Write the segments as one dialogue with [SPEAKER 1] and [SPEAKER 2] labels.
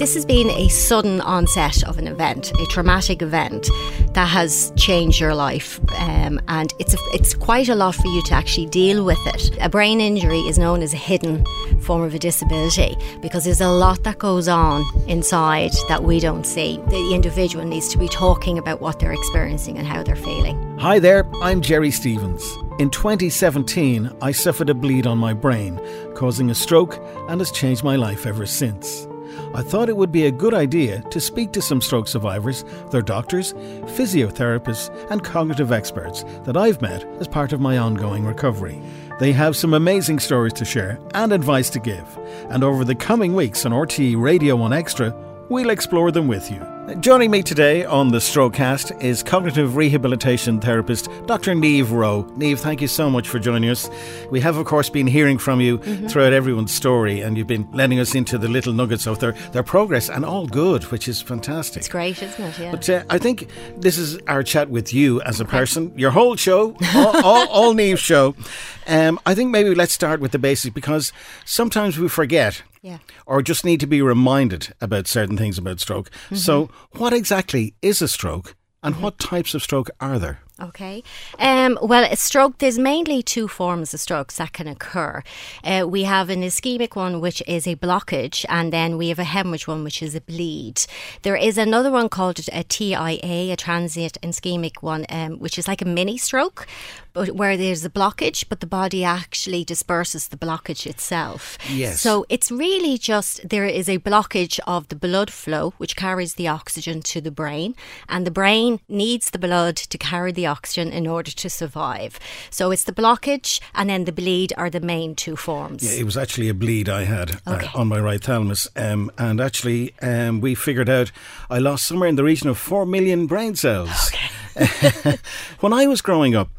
[SPEAKER 1] This has been a sudden onset of an event, a traumatic event that has changed your life, um, and it's a, it's quite a lot for you to actually deal with it. A brain injury is known as a hidden form of a disability because there's a lot that goes on inside that we don't see. The individual needs to be talking about what they're experiencing and how they're feeling.
[SPEAKER 2] Hi there, I'm Gerry Stevens. In 2017, I suffered a bleed on my brain, causing a stroke, and has changed my life ever since. I thought it would be a good idea to speak to some stroke survivors, their doctors, physiotherapists, and cognitive experts that I've met as part of my ongoing recovery. They have some amazing stories to share and advice to give, and over the coming weeks on RTE Radio 1 Extra, we'll explore them with you. Joining me today on the Strokecast is cognitive rehabilitation therapist Dr. Niamh Rowe. Niamh, thank you so much for joining us. We have, of course, been hearing from you mm-hmm. throughout everyone's story, and you've been letting us into the little nuggets of their, their progress, and all good, which is fantastic.
[SPEAKER 1] It's great, isn't it? Yeah.
[SPEAKER 2] But uh, I think this is our chat with you as a person, your whole show, all, all, all Niamh's show. Um, I think maybe let's start with the basics because sometimes we forget
[SPEAKER 1] yeah.
[SPEAKER 2] or just need to be reminded about certain things about stroke. Mm-hmm. So, what exactly is a stroke and mm-hmm. what types of stroke are there?
[SPEAKER 1] Okay. Um, well, a stroke, there's mainly two forms of strokes that can occur. Uh, we have an ischemic one, which is a blockage, and then we have a hemorrhage one, which is a bleed. There is another one called a TIA, a transient ischemic one, um, which is like a mini stroke, but where there's a blockage, but the body actually disperses the blockage itself.
[SPEAKER 2] Yes.
[SPEAKER 1] So it's really just there is a blockage of the blood flow, which carries the oxygen to the brain, and the brain needs the blood to carry the oxygen in order to survive. So it's the blockage and then the bleed are the main two forms.
[SPEAKER 2] Yeah, it was actually a bleed I had uh, okay. uh, on my right thalamus, um, and actually um, we figured out I lost somewhere in the region of four million brain cells.
[SPEAKER 1] Okay.
[SPEAKER 2] when I was growing up,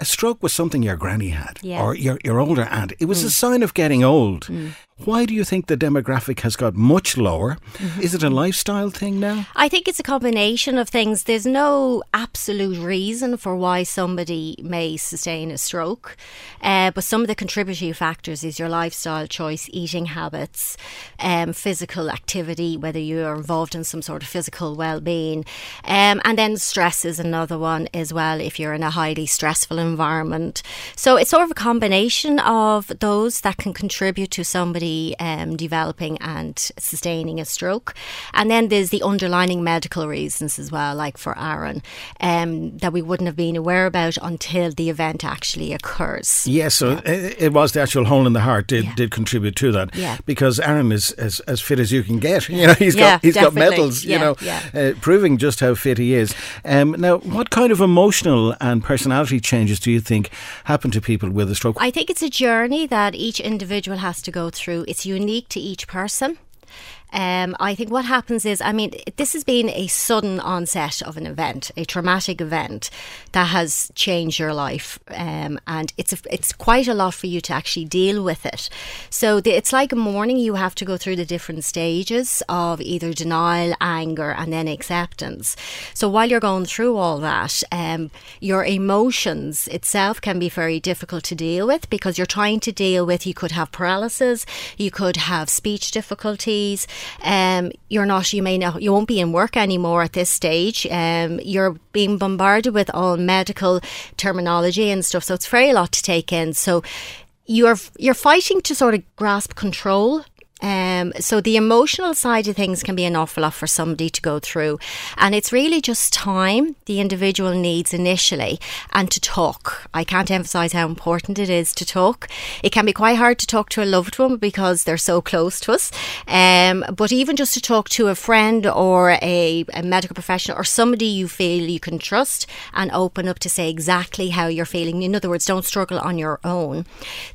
[SPEAKER 2] a stroke was something your granny had
[SPEAKER 1] yeah.
[SPEAKER 2] or your, your older aunt. It was mm. a sign of getting old. Mm. Why do you think the demographic has got much lower? Mm-hmm. Is it a lifestyle thing now?
[SPEAKER 1] I think it's a combination of things. There's no absolute reason for why somebody may sustain a stroke, uh, but some of the contributory factors is your lifestyle choice, eating habits, um, physical activity, whether you are involved in some sort of physical well-being, um, and then stress is another one as well. If you're in a highly stressful environment, so it's sort of a combination of those that can contribute to somebody um, developing and sustaining a stroke. And then there's the underlining medical reasons as well, like for Aaron, um, that we wouldn't have been aware about until the event actually occurs.
[SPEAKER 2] Yes, so yeah. it, it, was the actual hole in the heart did, yeah. did contribute to that.
[SPEAKER 1] Yeah.
[SPEAKER 2] Because Aaron is as, as fit as you can get. You know, he's got he's definitely. got medals. You know, uh, proving just how fit he is. Um, now, what kind of emotional and personality changes do you think happen to people with a stroke?
[SPEAKER 1] I think it's a journey that each individual has to go through. It's unique to each person. Um, I think what happens is, I mean, this has been a sudden onset of an event, a traumatic event that has changed your life, um, and it's a, it's quite a lot for you to actually deal with it. So the, it's like a mourning; you have to go through the different stages of either denial, anger, and then acceptance. So while you're going through all that, um, your emotions itself can be very difficult to deal with because you're trying to deal with. You could have paralysis, you could have speech difficulties um, you're not, you may not, you won't be in work anymore at this stage. Um, you're being bombarded with all medical terminology and stuff, so it's very a lot to take in. So you're you're fighting to sort of grasp control um, so the emotional side of things can be an awful lot for somebody to go through, and it's really just time the individual needs initially, and to talk. I can't emphasize how important it is to talk. It can be quite hard to talk to a loved one because they're so close to us, um, but even just to talk to a friend or a, a medical professional or somebody you feel you can trust and open up to say exactly how you're feeling. In other words, don't struggle on your own.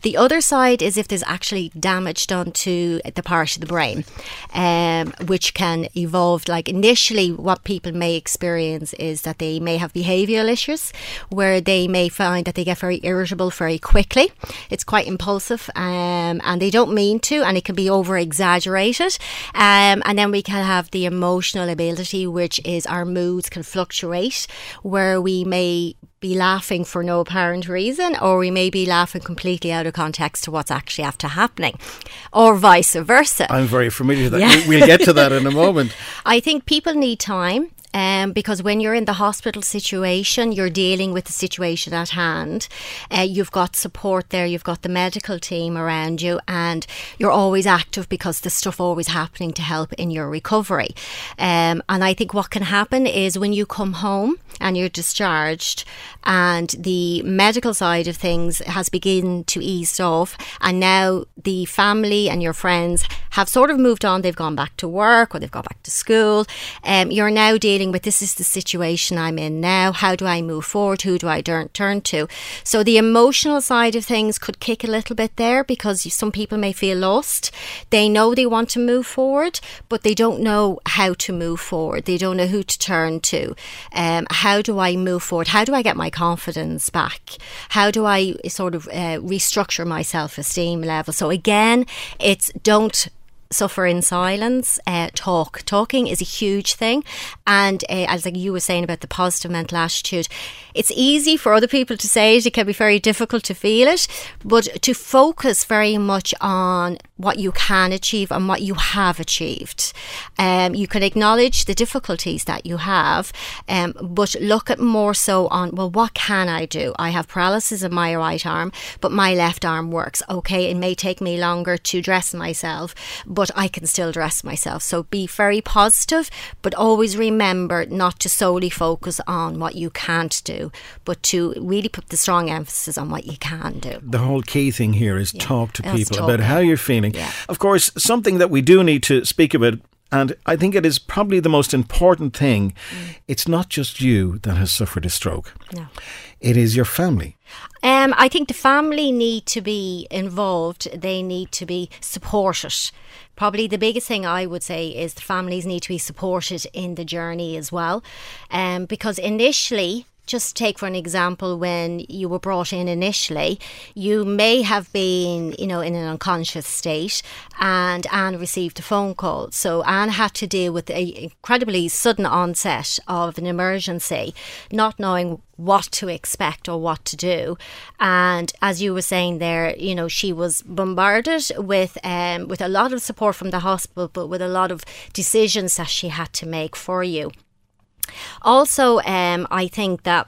[SPEAKER 1] The other side is if there's actually damage done to the part of the brain, um, which can evolve. Like initially, what people may experience is that they may have behavioural issues where they may find that they get very irritable very quickly. It's quite impulsive um, and they don't mean to, and it can be over exaggerated. Um, and then we can have the emotional lability, which is our moods can fluctuate, where we may be laughing for no apparent reason, or we may be laughing completely out of context to what's actually after happening, or vice versa.
[SPEAKER 2] I'm very familiar with that. Yeah. We'll get to that in a moment.
[SPEAKER 1] I think people need time um, because when you're in the hospital situation, you're dealing with the situation at hand. Uh, you've got support there, you've got the medical team around you, and you're always active because the stuff always happening to help in your recovery. Um, and I think what can happen is when you come home and you're discharged, and the medical side of things has begun to ease off, and now the family and your friends have sort of moved on. They've gone back to work or they've gone back to school. Um, you're now dealing dealing with this is the situation I'm in now. How do I move forward? Who do I turn to? So the emotional side of things could kick a little bit there because some people may feel lost. They know they want to move forward, but they don't know how to move forward. They don't know who to turn to. Um, how do I move forward? How do I get my confidence back? How do I sort of uh, restructure my self esteem level? So again, it's don't suffer in silence. Uh, talk. Talking is a huge thing. And uh, as like you were saying about the positive mental attitude, it's easy for other people to say it. It can be very difficult to feel it. But to focus very much on what you can achieve and what you have achieved. Um, you can acknowledge the difficulties that you have, um, but look at more so on, well, what can I do? I have paralysis in my right arm, but my left arm works. Okay, it may take me longer to dress myself, but but I can still dress myself. So be very positive, but always remember not to solely focus on what you can't do, but to really put the strong emphasis on what you can do.
[SPEAKER 2] The whole key thing here is yeah. talk to people talk about how you're feeling. Yeah. Of course, something that we do need to speak about and I think it is probably the most important thing. Mm. It's not just you that has suffered a stroke. No. It is your family.
[SPEAKER 1] Um, I think the family need to be involved. They need to be supported. Probably the biggest thing I would say is the families need to be supported in the journey as well. Um, because initially, just take for an example when you were brought in initially, you may have been, you know, in an unconscious state and Anne received a phone call. So Anne had to deal with an incredibly sudden onset of an emergency, not knowing what to expect or what to do. And as you were saying there, you know, she was bombarded with um, with a lot of support from the hospital, but with a lot of decisions that she had to make for you. Also, um, I think that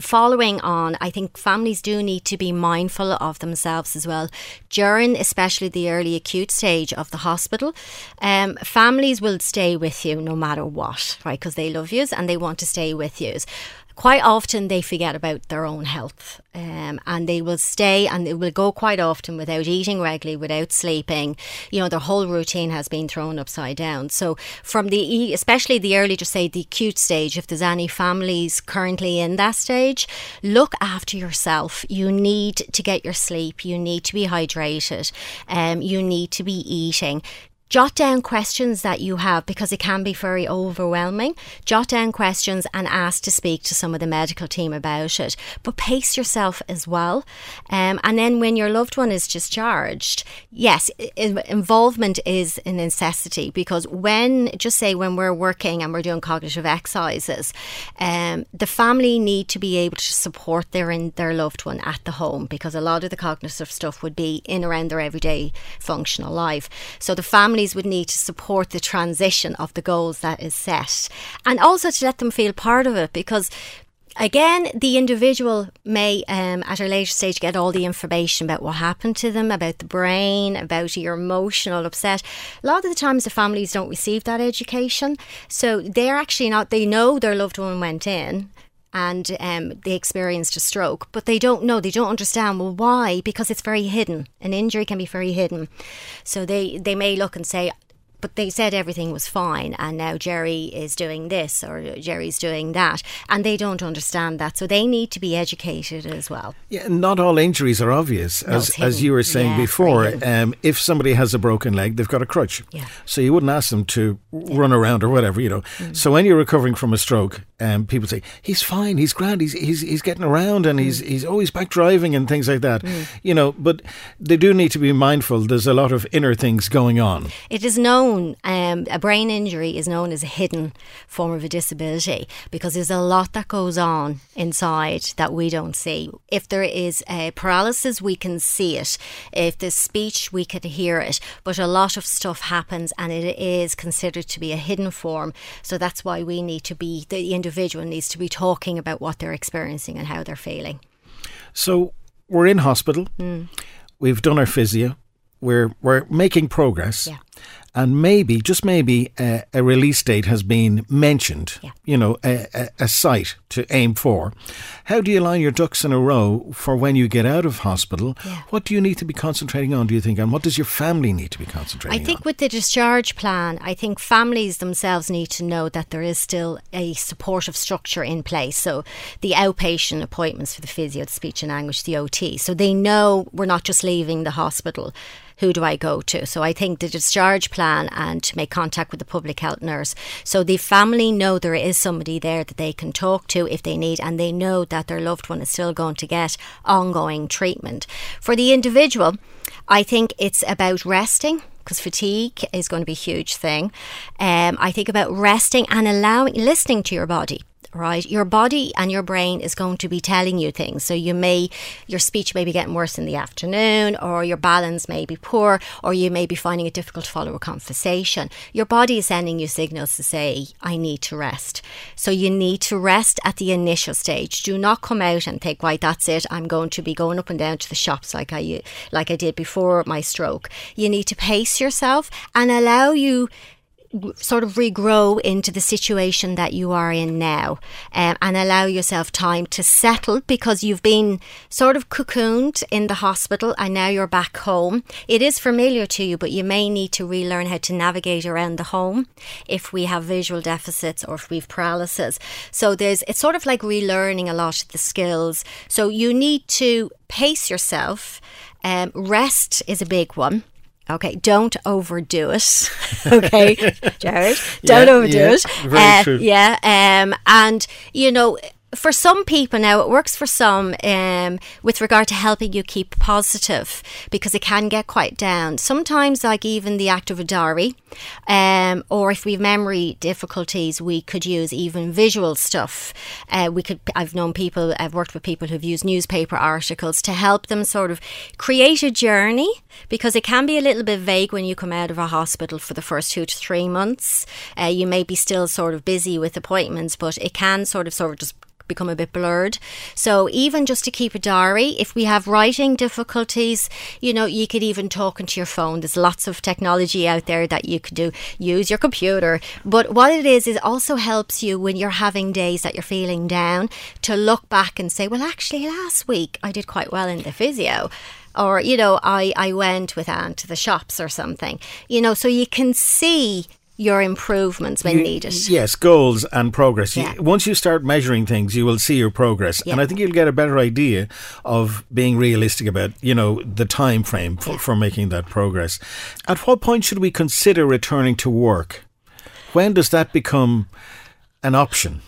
[SPEAKER 1] following on, I think families do need to be mindful of themselves as well during, especially the early acute stage of the hospital. Um, families will stay with you no matter what, right? Because they love you and they want to stay with you quite often they forget about their own health um, and they will stay and they will go quite often without eating regularly, without sleeping. You know, their whole routine has been thrown upside down. So, from the, especially the early, just say the acute stage, if there's any families currently in that stage, look after yourself. You need to get your sleep, you need to be hydrated, um, you need to be eating jot down questions that you have because it can be very overwhelming. Jot down questions and ask to speak to some of the medical team about it. But pace yourself as well. Um, and then when your loved one is discharged, yes, involvement is a necessity because when, just say, when we're working and we're doing cognitive exercises, um, the family need to be able to support their in, their loved one at the home because a lot of the cognitive stuff would be in around their everyday functional life. So the family families would need to support the transition of the goals that is set and also to let them feel part of it because again, the individual may, um, at a later stage, get all the information about what happened to them, about the brain, about your emotional upset. A lot of the times, the families don't receive that education. So they're actually not, they know their loved one went in, and um, they experienced a stroke, but they don't know, they don't understand. Well, why? Because it's very hidden. An injury can be very hidden. So they, they may look and say, but they said everything was fine and now Gerry is doing this or Gerry's doing that and they don't understand that so they need to be educated as well
[SPEAKER 2] yeah not all injuries are obvious no, as as you were saying yeah, before um, if somebody has a broken leg they've got a crutch yeah. so you wouldn't ask them to yeah. run around or whatever you know mm. so when you're recovering from a stroke um, people say he's fine he's grand he's he's, he's getting around and mm. he's he's always back driving and things like that mm. you know but they do need to be mindful there's a lot of inner things going on
[SPEAKER 1] it is known known, um, a brain injury is known as a hidden form of a disability because there's a lot that goes on inside that we don't see. If there is a paralysis, we can see it. If there's speech, we can hear it. But a lot of stuff happens and it is considered to be a hidden form. So that's why we need to be, the individual needs to be talking about what they're experiencing and how they're feeling.
[SPEAKER 2] So we're in hospital. Mm. We've done our physio. We're we're making progress.
[SPEAKER 1] Yeah
[SPEAKER 2] and maybe, just maybe, uh, a release date has been mentioned,
[SPEAKER 1] yeah.
[SPEAKER 2] you know, a, a, a, site to aim for. How do you line your ducks in a row for when you get out of hospital?
[SPEAKER 1] Yeah.
[SPEAKER 2] What do you need to be concentrating on, do you think? And what does your family need to be concentrating
[SPEAKER 1] on? I think
[SPEAKER 2] on?
[SPEAKER 1] with the discharge plan, I think families themselves need to know that there is still a supportive structure in place. So the outpatient appointments for the physio, the speech and language, the OT. So they know we're not just leaving the hospital who do I go to? So I think the discharge plan and to make contact with the public health nurse. So the family know there is somebody there that they can talk to if they need, and they know that their loved one is still going to get ongoing treatment. For the individual, I think it's about resting because fatigue is going to be a huge thing. Um, I think about resting and allowing, listening to your body right? Your body and your brain is going to be telling you things. So you may, your speech may be getting worse in the afternoon, or your balance may be poor, or you may be finding it difficult to follow a conversation. Your body is sending you signals to say, I need to rest. So you need to rest at the initial stage. Do not come out and think, right, that's it. I'm going to be going up and down to the shops like I, like I did before my stroke. You need to pace yourself and allow you sort of regrow into the situation that you are in now um, and allow yourself time to settle because you've been sort of cocooned in the hospital and now you're back home. It is familiar to you, but you may need to relearn how to navigate around the home if we have visual deficits or if we've paralysis. So there's it's sort of like relearning a lot of the skills. So you need to pace yourself. Um, rest is a big one. Okay, don't overdo it. okay, Jared, don't
[SPEAKER 2] yeah,
[SPEAKER 1] overdo
[SPEAKER 2] yeah,
[SPEAKER 1] it.
[SPEAKER 2] Very
[SPEAKER 1] uh,
[SPEAKER 2] true.
[SPEAKER 1] Yeah, um, and you know, for some people now it works for some um, with regard to helping you keep positive because it can get quite down. Sometimes like even the act of a diary um, or if we have memory difficulties we could use even visual stuff. Uh, we could i've known people i've worked with people who've used newspaper articles to help them sort of create a journey because it can be a little bit vague when you come out of a hospital for the first two to three months. Uh, you may be still sort of busy with appointments but it can sort of sort of just become a bit blurred. So even just to keep a diary, if we have writing difficulties, you know, you could even talk into your phone. There's lots of technology out there that you could do. Use your computer. But what it is, it also helps you when you're having days that you're feeling down to look back and say, well, actually, last week I did quite well in the physio or you know I, I went with Anne to the shops or something you know so you can see your improvements when
[SPEAKER 2] you,
[SPEAKER 1] needed.
[SPEAKER 2] Yes, goals and progress.
[SPEAKER 1] Yeah.
[SPEAKER 2] Once you start measuring things, you will see your progress,
[SPEAKER 1] yeah.
[SPEAKER 2] and I think you'll get a better idea of being realistic about you know the time frame for,
[SPEAKER 1] yeah.
[SPEAKER 2] for making that progress. At what point should we consider returning to work? When does that become an option?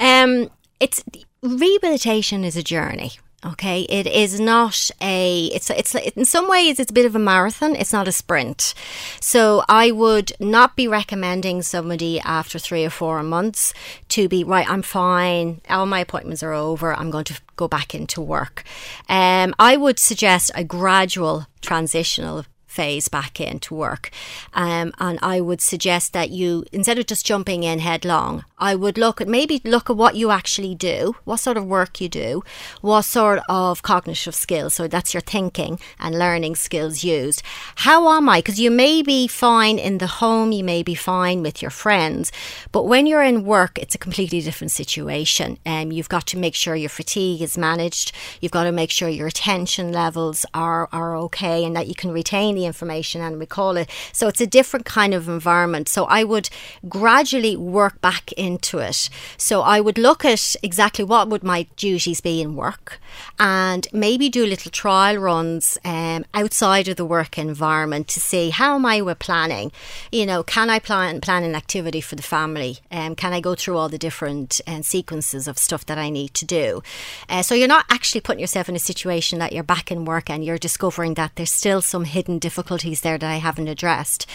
[SPEAKER 1] Um, it's rehabilitation is a journey Okay, it is not a. It's it's in some ways it's a bit of a marathon. It's not a sprint. So I would not be recommending somebody after three or four months to be right. I'm fine. All my appointments are over. I'm going to go back into work. Um, I would suggest a gradual transitional phase back into work. Um, and I would suggest that you, instead of just jumping in headlong, I would look at maybe look at what you actually do, what sort of work you do, what sort of cognitive skills. So that's your thinking and learning skills used. How am I? Because you may be fine in the home, you may be fine with your friends, but when you're in work, it's a completely different situation. Um, you've got to make sure your fatigue is managed. You've got to make sure your attention levels are are okay and that you can retain the information and recall it. So it's a different kind of environment. So I would gradually work back into it. So I would look at exactly what would my duties be in work and maybe do little trial runs um, outside of the work environment to see how am I with planning. You know, can I plan plan an activity for the family? Um, can I go through all the different uh, sequences of stuff that I need to do? Uh, so you're not actually putting yourself in a situation that you're back in work and you're discovering that there's still some hidden difficulties difficulties there that I haven't addressed.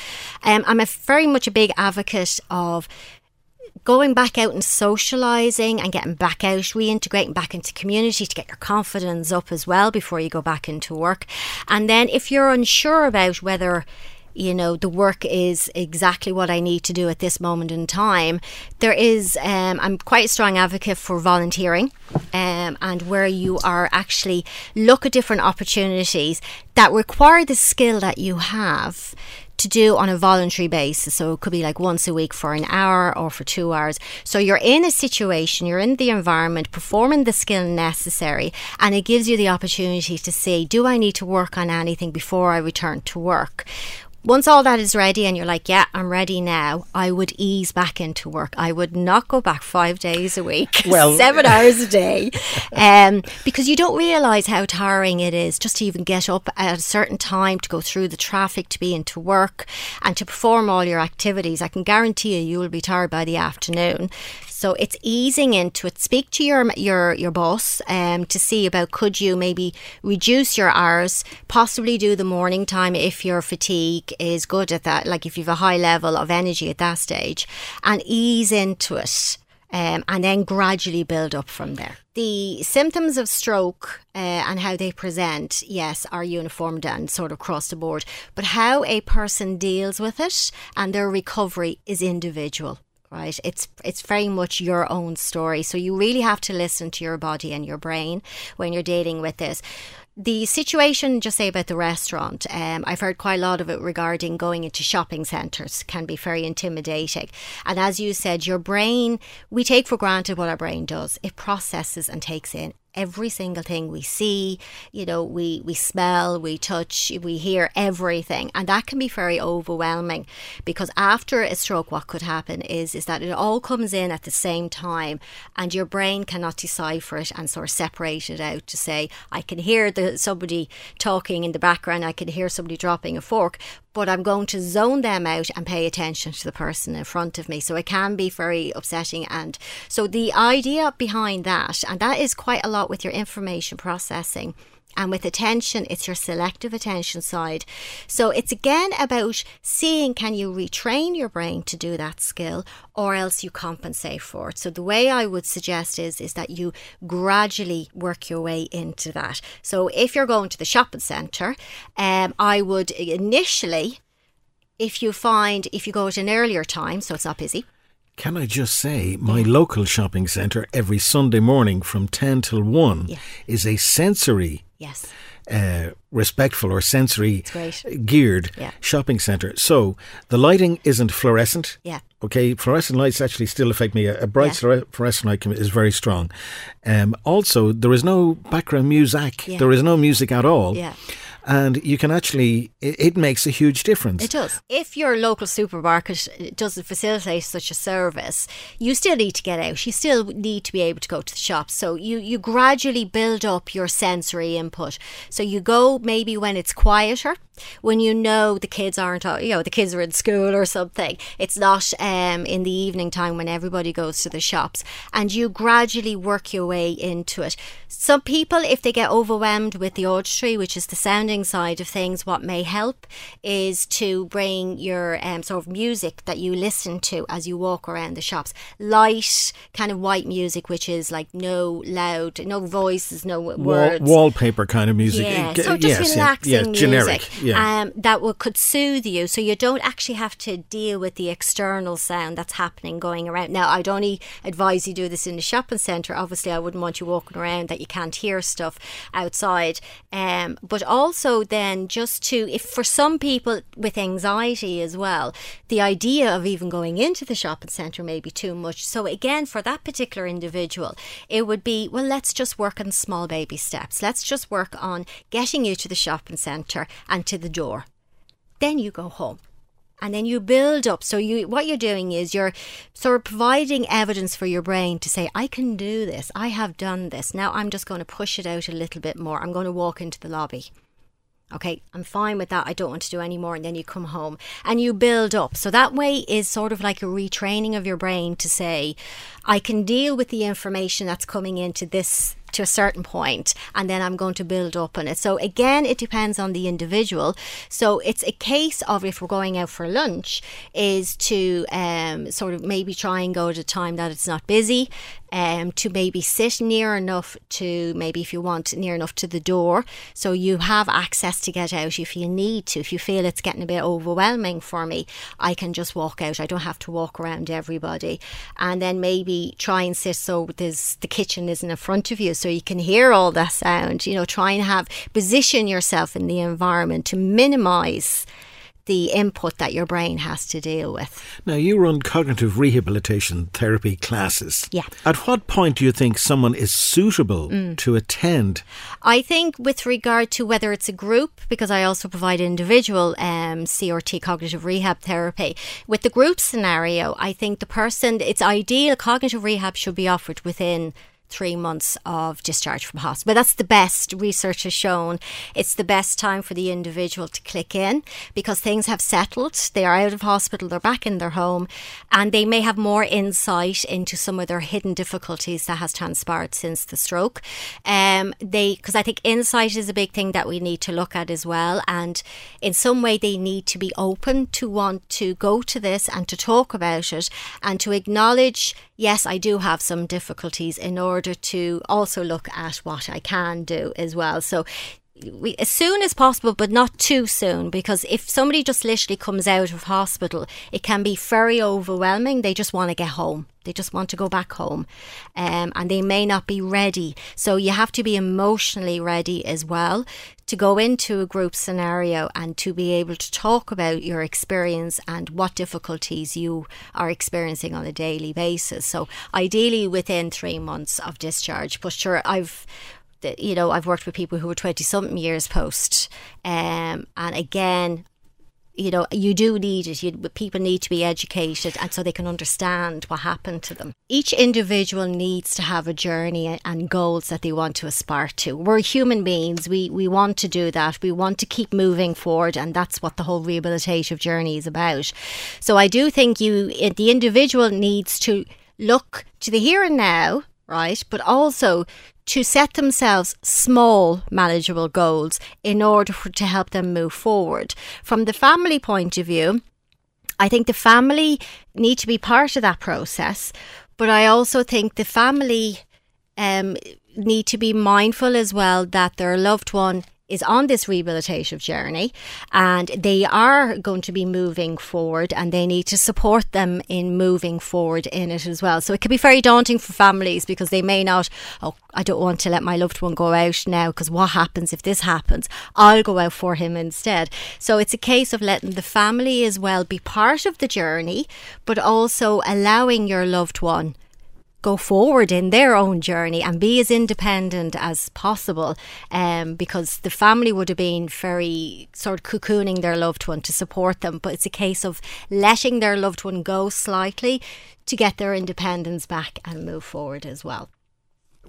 [SPEAKER 1] Um, I'm a very much a big advocate of going back out and socializing and getting back out, reintegrating back into community to get your confidence up as well before you go back into work. And then if you're unsure about whether you know the work is exactly what I need to do at this moment in time. There is, um, I'm quite a strong advocate for volunteering, um, and where you are actually look at different opportunities that require the skill that you have to do on a voluntary basis. So it could be like once a week for an hour or for two hours. So you're in a situation, you're in the environment, performing the skill necessary, and it gives you the opportunity to say, do I need to work on anything before I return to work? Once all that is ready and you're like, yeah, I'm ready now, I would ease back into work. I would not go back five days a week, well, seven hours a day, um, because you don't realise how tiring it is just to even get up at a certain time to go through the traffic to be into work and to perform all your activities. I can guarantee you, you will be tired by the afternoon. So it's easing into it. Speak to your your your boss um, to see about could you maybe reduce your hours, possibly do the morning time if your fatigue is good at that, like if you have a high level of energy at that stage, and ease into it. Um, and then gradually build up from there. The symptoms of stroke uh, and how they present, yes, are uniform and sort of across the board, but how a person deals with it and their recovery is individual right it's it's very much your own story so you really have to listen to your body and your brain when you're dealing with this the situation, just say about the restaurant, um, I've heard quite a lot of it regarding going into shopping centres can be very intimidating. And as you said, your brain, we take for granted what our brain does. It processes and takes in every single thing we see you know we we smell we touch we hear everything. And that can be very overwhelming because after a stroke what could happen is is that it all comes in at the same time and your brain cannot decipher it and sort of separate it out to say i can hear the somebody talking in the background. I can hear somebody dropping a fork but I'm going to zone them out and pay attention to the person in front of me. So it can be very upsetting. And so the idea behind that, and that is quite a lot with your information processing. And with attention, it's your selective attention side. So it's again about seeing can you retrain your brain to do that skill or else you compensate for it. So the way I would suggest is is that you gradually work your way into that. So if you're going to the shopping centre, um, I would initially if you find if you go at an earlier time, so it's not busy,
[SPEAKER 2] can I just say, my local shopping centre every Sunday morning from 10 till 1 yeah. is a sensory
[SPEAKER 1] Yes.
[SPEAKER 2] Uh, respectful or sensory geared yeah. shopping centre. So the lighting isn't fluorescent.
[SPEAKER 1] Yeah.
[SPEAKER 2] Okay, fluorescent lights actually still affect me. A, bright yeah. fluorescent light is very strong. Um, also, there is no background music. Yeah. There is no music at all.
[SPEAKER 1] Yeah
[SPEAKER 2] and you can actually it, it, makes a huge difference.
[SPEAKER 1] It does. If your local supermarket doesn't facilitate such a service you still need to get out. You still need to be able to go to the shops. So you you gradually build up your sensory input. So you go maybe when it's quieter when you know the kids aren't, you know, the kids are in school or something. It's not um, in the evening time when everybody goes to the shops, and you gradually work your way into it. Some people, if they get overwhelmed with the auditory, which is the sounding side of things, what may help is to bring your um, sort of music that you listen to as you walk around the shops. Light, kind of white music, which is like no loud, no voices, no words.
[SPEAKER 2] Wall- wallpaper kind of music.
[SPEAKER 1] Yeah, so just yes, relaxing yeah, yeah, generic. music yeah. um, that will, could soothe you so you don't actually have to deal with the external sound that's happening going around. Now, I'd only advise you do this in the shopping centre. Obviously, I wouldn't want you walking around that you can't hear stuff outside. Um, but also, then, just to, if for some people with anxiety as well, the idea of even going into the shopping centre may be too much. So, again, for that particular individual, it would be, well, let's just work on small baby steps. Let's just work on getting you to the shopping centre and to the door. Then you go home. And then you build up. So you what you're doing is you're sort of providing evidence for your brain to say, I can do this. I have done this. Now I'm just going to push it out a little bit more. I'm going to walk into the lobby. Okay, I'm fine with that. I don't want to do any more. And then you come home and you build up. So that way is sort of like a retraining of your brain to say, I can deal with the information that's coming into this to a certain point and then I'm going to build up on it. So again, it depends on the individual. So it's a case of if we're going out for lunch, is to um, sort of maybe try and go at a time that it's not busy um, to maybe sit near enough to maybe if you want near enough to the door. So you have access to get out if you need to. If you feel it's getting a bit overwhelming for me I can just walk out. I don't have to walk around everybody. And then maybe try and sit so there's the kitchen isn't in front of you so you can hear all that sound. You know try and have position yourself in the environment to minimize the input that your brain has to deal with.
[SPEAKER 2] Now, you run cognitive rehabilitation therapy classes.
[SPEAKER 1] Yeah.
[SPEAKER 2] At what point do you think someone is suitable mm. to attend?
[SPEAKER 1] I think, with regard to whether it's a group, because I also provide individual um, CRT cognitive rehab therapy, with the group scenario, I think the person, it's ideal, cognitive rehab should be offered within three months of discharge from hospital. But that's the best research has shown. It's the best time for the individual to click in because things have settled. They are out of hospital, they're back in their home, and they may have more insight into some of their hidden difficulties that has transpired since the stroke. Um, they because I think insight is a big thing that we need to look at as well, and in some way they need to be open to want to go to this and to talk about it and to acknowledge yes, I do have some difficulties in order to also look at what I can do as well. So we, as soon as possible, but not too soon, because if somebody just literally comes out of hospital, it can be very overwhelming. They just want to get home. They just want to go back home, um, and they may not be ready. So you have to be emotionally ready as well to go into a group scenario and to be able to talk about your experience and what difficulties you are experiencing on a daily basis. So ideally within three months of discharge. But sure, I've you know, I've worked with people who were 20 something years post. Um, and again, you know, you do need it. You, people need to be educated and so they can understand what happened to them. Each individual needs to have a journey and goals that they want to aspire to. We're human beings. We, we want to do that. We want to keep moving forward. And that's what the whole rehabilitative journey is about. So I do think you, the individual needs to look to the here and now, right? But also to set themselves small, manageable goals in order for, to help them move forward. From the family point of view, I think the family need to be part of that process, but I also think the family um, need to be mindful as well that their loved one is on this rehabilitative journey and they are going to be moving forward and they need to support them in moving forward in it as well. So it can be very daunting for families because they may not, oh, I don't want to let my loved one go out now because what happens if this happens? I'll go out for him instead. So it's a case of letting the family as well be part of the journey, but also allowing your loved one go forward in their own journey and be as independent as possible um, because the family would have been very sort of cocooning their loved one to support them. But it's a case of letting their loved one go slightly to get their independence back and move forward as well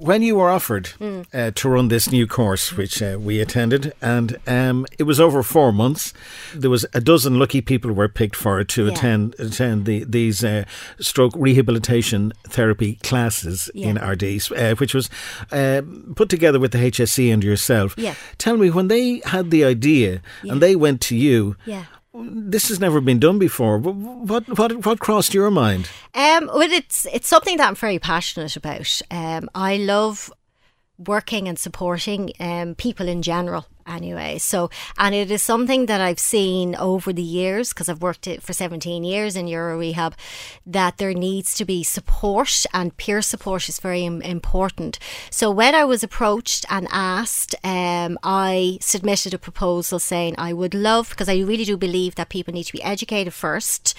[SPEAKER 2] when you were offered mm. uh, to run this new course, which uh, we attended, and um, it was over four months, there was a dozen lucky people were picked for it to yeah. attend attend the, these uh, stroke rehabilitation therapy classes yeah. in Ardee, uh, which was uh, put together with the HSE and yourself.
[SPEAKER 1] Yeah.
[SPEAKER 2] Tell me, when they had the idea and they went to you,
[SPEAKER 1] yeah
[SPEAKER 2] this has never been done before. What what what crossed your mind?
[SPEAKER 1] Um, well, it's it's something that I'm very passionate about. Um, I love working and supporting um, people in general anyway. So, and it is something that I've seen over the years because I've worked it for 17 years in Neuro Rehab that there needs to be support and peer support is very important. So, when I was approached and asked, um, I submitted a proposal saying I would love, because I really do believe that people need to be educated first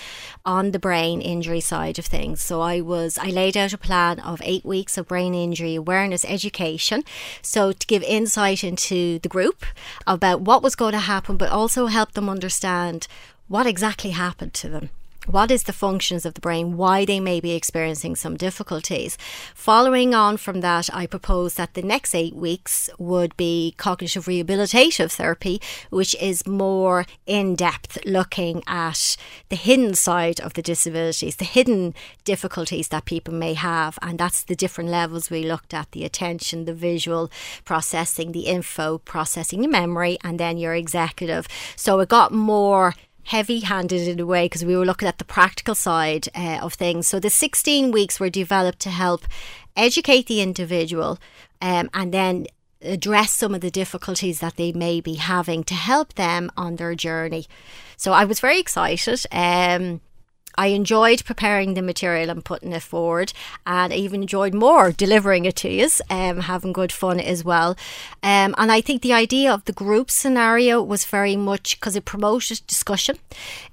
[SPEAKER 1] on the brain injury side of things. So, I was, I laid out a plan of eight weeks of brain injury awareness education. So, to give insight into the group about what was going to happen, but also help them understand what exactly happened to them what is the functions of the brain, why they may be experiencing some difficulties. Following on from that, I propose that the next eight weeks would be cognitive rehabilitative therapy, which is more in depth looking at the hidden side of the disabilities, the hidden difficulties that people may have. And that's the different levels we looked at the attention, the visual processing, the info processing, your memory, and then your executive. So it got more heavy handed in a way because we were looking at the practical side uh, of things. So the 16 weeks were developed to help educate the individual um, and then address some of the difficulties that they may be having to help them on their journey. So I was very excited. Um, I enjoyed preparing the material and putting it forward, and I even enjoyed more delivering it to you, um, having good fun as well. Um, and I think the idea of the group scenario was very much because it promoted discussion.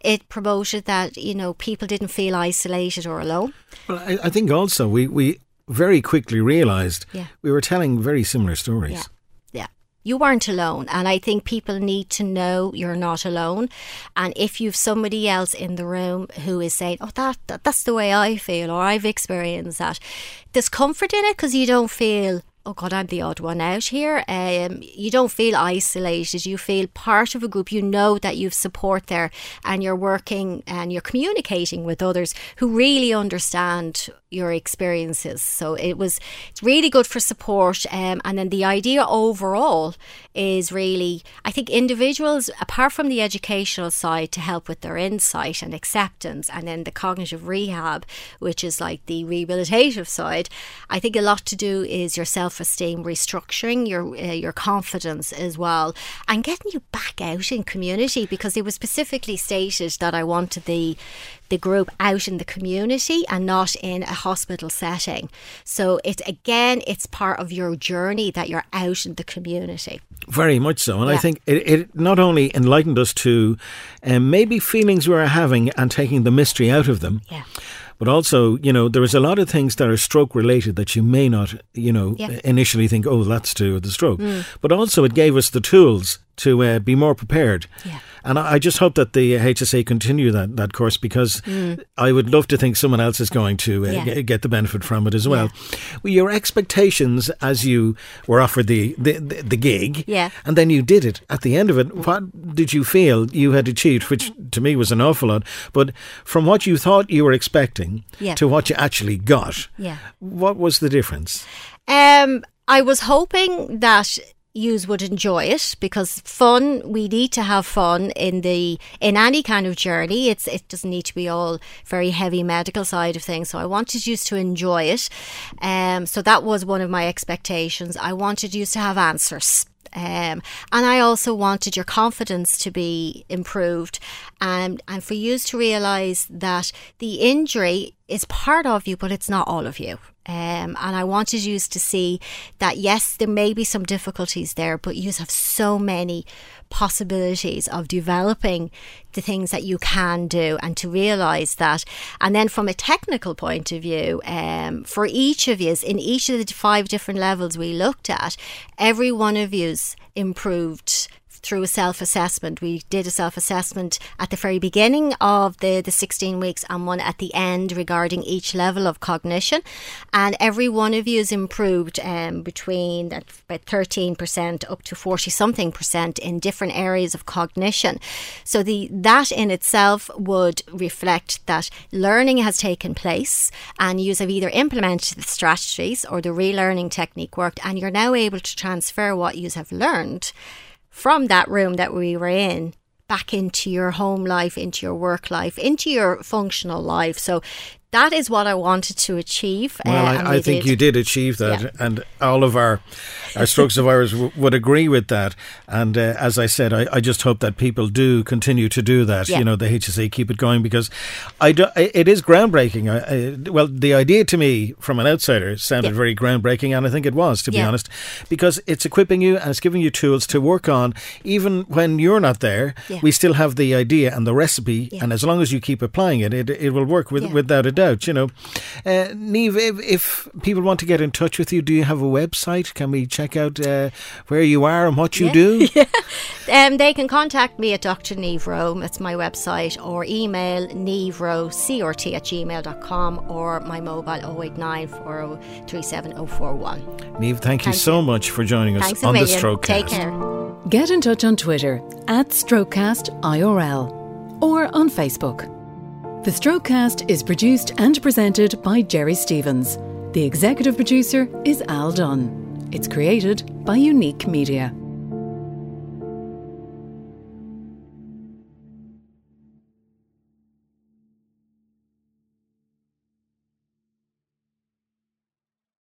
[SPEAKER 1] It promoted that you know people didn't feel isolated or alone.
[SPEAKER 2] Well, I, I think also we we very quickly realised yeah. we were telling very similar stories.
[SPEAKER 1] Yeah you weren't alone. And I think people need to know you're not alone. And if you've somebody else in the room who is saying, oh, that, that that's the way I feel, or I've experienced that, there's comfort in it because you don't feel oh God, I'm the odd one out here. Um, you don't feel isolated. You feel part of a group. You know that you've support there and you're working and you're communicating with others who really understand your experiences. So it was it's really good for support. Um, and then the idea overall is really, I think individuals, apart from the educational side to help with their insight and acceptance, and then the cognitive rehab, which is like the rehabilitative side, I think a lot to do is your self esteem, restructuring your uh, your confidence as well, and getting you back out in community because it was specifically stated that I wanted the the group out in the community and not in a hospital setting. So it's again, it's part of your journey that you're out in the community.
[SPEAKER 2] Very much so, and yeah. I think it, it, not only enlightened us to um, maybe feelings we were having and taking the mystery out of them.
[SPEAKER 1] Yeah
[SPEAKER 2] but also, you know, there is a lot of things that are stroke related that you may not, you know, yeah. initially think, oh, that's to the stroke. Mm. But also, it gave us the tools to uh, be more prepared.
[SPEAKER 1] Yeah.
[SPEAKER 2] And I just hope that the HSE continue that, that course because mm. I would love to think someone else is going to uh, yeah. get the benefit from it as well. Yeah. well. Your expectations as you were offered the, the, the, the, gig,
[SPEAKER 1] yeah.
[SPEAKER 2] and then you did it at the end of it, what did you feel you had achieved, which to me was an awful lot, but from what you thought you were expecting
[SPEAKER 1] yeah.
[SPEAKER 2] to what you actually got,
[SPEAKER 1] yeah.
[SPEAKER 2] what was the difference?
[SPEAKER 1] Um, I was hoping that yous would enjoy it because fun we need to have fun in the in any kind of journey. It's it doesn't need to be all very heavy medical side of things. So i wanted you to enjoy it. Um so that was one of my expectations. I wanted you to have answers. Um, and I also wanted your confidence to be improved. And, and for you to realise that the injury is part of you, but it's not all of you. Um, and I wanted you to see that yes, there may be some difficulties there, but you have so many possibilities of developing the things that you can do and to realize that. And then from a technical point of view, um, for each of you, in each of the five different levels we looked at, every one of you's improved through a self assessment. We did a self assessment at the very beginning of the, the 16 weeks and one at the end regarding each level of cognition. And every one of you has improved um, between about 13% up to 40 something percent in different areas of cognition. So the that in itself would reflect that learning has taken place and you have either implemented the strategies or the relearning technique worked and you're now able to transfer what you have learned from that room that we were in back into your home life, into your work life, into your functional life. So that is what I wanted to achieve.
[SPEAKER 2] Well, uh, I, I think did. you did achieve that, yeah. and all of our our strokes of ours w- would agree with that. And uh, as I said, I, I, just hope that people do continue to do that. Yeah. You know, the HSE keep it going because I do, it is groundbreaking. I, I, well, the idea to me, from an outsider, sounded yeah. very groundbreaking, and I think it was, to be honest, because it's equipping you and it's giving you tools to work on, even when you're not there. We still have the idea and the recipe, and as long as you keep applying it, it, it will work with, without a doubt. You know, uh, Niamh, if, if, people want to get in touch with you, do you have a website? Can we check out uh, where you are and what you
[SPEAKER 1] yeah.
[SPEAKER 2] do?
[SPEAKER 1] yeah. Um, they can contact me at Dr. Niamh Rowe, that's my website, or email niamhrowe.crt at gmail.com or my mobile 089 4037041.
[SPEAKER 2] Niamh, thank you so much for joining us
[SPEAKER 1] Thanks
[SPEAKER 2] on
[SPEAKER 1] the
[SPEAKER 2] Strokecast.
[SPEAKER 1] Take care.
[SPEAKER 3] Get in touch on Twitter at Strokecast IRL or on Facebook. The Strokecast is produced and presented by Gerry Stevens. The executive producer is Al Dunn. It's created by Unique Media.